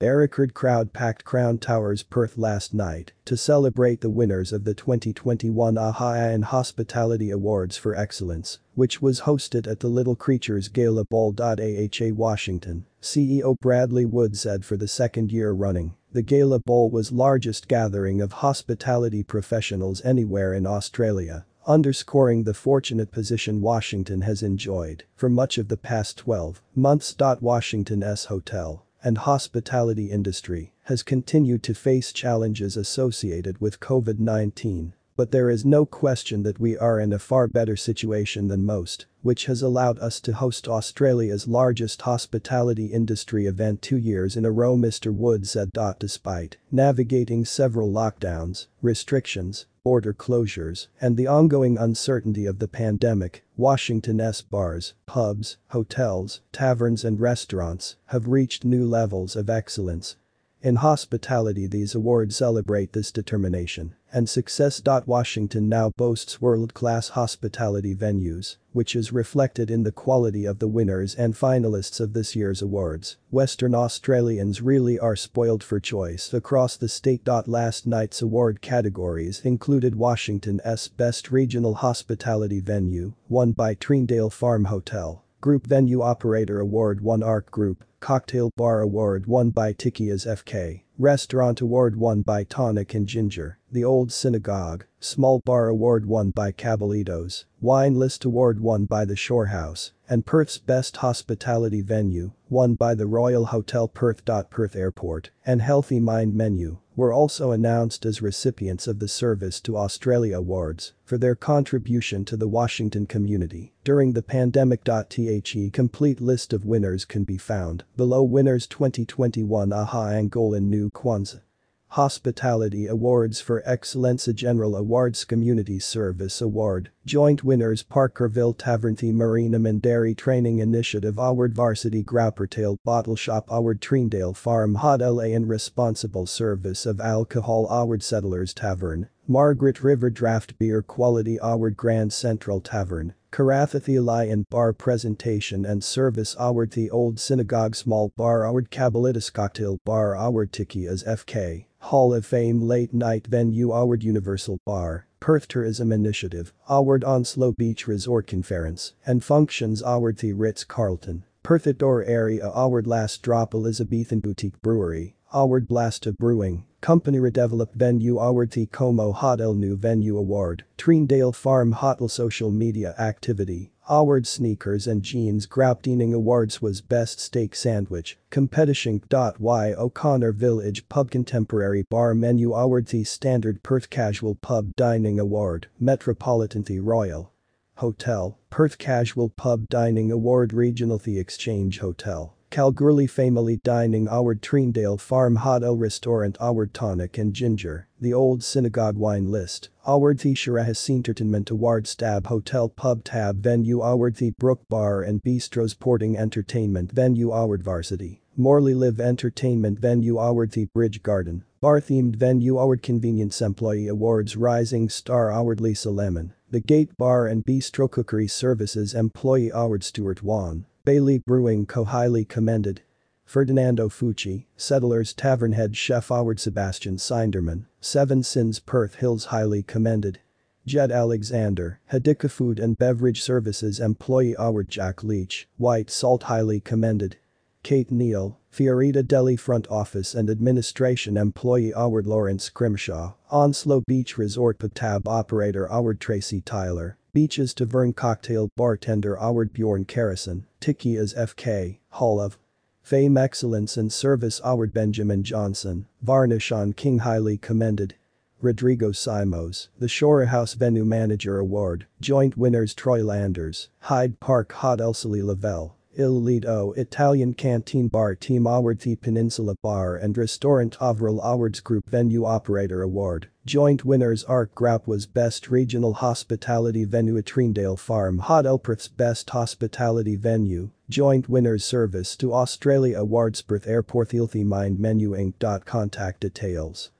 A record crowd packed Crown Towers Perth last night to celebrate the winners of the 2021 AHA and Hospitality Awards for Excellence, which was hosted at the Little Creatures Gala Ball. AHA Washington, CEO Bradley Wood said for the second year running, the Gala Ball was largest gathering of hospitality professionals anywhere in Australia underscoring the fortunate position Washington has enjoyed for much of the past 12 months. Washington's hotel and hospitality industry has continued to face challenges associated with COVID-19, but there is no question that we are in a far better situation than most, which has allowed us to host Australia's largest hospitality industry event two years in a row Mr Wood said. Despite navigating several lockdowns, restrictions, border closures, and the ongoing uncertainty of the pandemic, Washington's bars, pubs, hotels, taverns and restaurants have reached new levels of excellence. In hospitality these awards celebrate this determination and success. Washington now boasts world-class hospitality venues, which is reflected in the quality of the winners and finalists of this year's awards. Western Australians really are spoiled for choice across the state. Last night's award categories included Washington's Best Regional Hospitality Venue, won by Treendale Farm Hotel. Group Venue Operator Award won Ark Group, Cocktail Bar Award won by Tikia's FK, Restaurant Award won by Tonic and Ginger, The Old Synagogue, Small Bar Award won by Cabalitos, Wine List Award won by The Shore House, and Perth's Best Hospitality Venue, won by the Royal Hotel Perth. Perth Airport, and Healthy Mind Menu, were also announced as recipients of the Service to Australia Awards for their contribution to the Washington community during the pandemic. The complete list of winners can be found below winners 2021 AHA Angolan New Kwanzaa Hospitality Awards for Excellence General Awards Community Service Award, Joint Winners Parkerville Tavern The Marina Mandari Training Initiative Award Varsity Grappertail Bottle Shop Award Treendale Farm Hot LA and Responsible Service of Alcohol Award Settlers Tavern, Margaret River Draft Beer Quality Award Grand Central Tavern, Karratha Lion Bar Presentation and Service Award The Old Synagogue Small Bar Award Cabalitas Cocktail Bar Award Tikia's FK Hall of Fame Late Night Venue Award Universal Bar, Perth Tourism Initiative, Award Onslow Beach Resort Conference, and Functions Award The Ritz-Carlton, Perth Outdoor Area Award Last Drop Elizabethan Boutique Brewery, Award Blasta Brewing, Company Redeveloped Venue Award The Como Hotel New Venue Award, Treendale Farm Hotel Social Media Activity, Award Sneakers and Jeans Grapdining Awards was Best Steak Sandwich, Competition. Y O'Connor Village Pub Contemporary Bar Menu Award The Standard Perth Casual Pub Dining Award, Metropolitan The Royal Hotel, Perth Casual Pub Dining Award Regional The Exchange Hotel. Kalgoorlie Family Dining Award Treendale Farm Hotel Restaurant Award Tonic and Ginger, The Old Synagogue Wine List, Award The Shore House Entertainment Award Stab Hotel Pub Tab Venue Award The Brook Bar and Bistro Sporting Entertainment Venue Award Varsity, Morley Live Entertainment Venue Award The Bridge Garden, Bar Themed Venue Award Convenience Employee Awards Rising Star Award Lisa Lemon, The Gate Bar and Bistro Cookery Services Employee Award Stuart Wan. Bailey Brewing Co. Highly commended. Ferdinando Fucci, Settlers Tavern Head Chef Howard Sebastian Sinderman, Seven Sins Perth Hills Highly commended. Jed Alexander, Hadika Food and Beverage Services Employee Howard Jack Leach, White Salt Highly commended. Kate Neal, Fiorita Deli Front Office and Administration Employee Howard Lawrence Crimshaw, Onslow Beach Resort Tab Operator Howard Tracy Tyler, Beaches Tavern Cocktail Bartender Howard Bjorn Karrison, Tikia's FK, Hall of Fame Excellence and Service Howard Benjamin Johnson, Varnish on King Highly Commended. Rodrigo Simos, the Shore House Venue Manager Award, joint winners Troy Landers, Hyde Park Hot Elsely Lavelle, Il Lido Italian Canteen Bar Team Award The Peninsula Bar and Restaurant Overall Awards Group Venue Operator Award. Joint winners Arc Grap was Best Regional Hospitality Venue at Treendale Farm Hot Elperth's Best Hospitality Venue. Joint winners Service to Australia Awards Perth Airport Healthy Mind Menu Inc. Contact details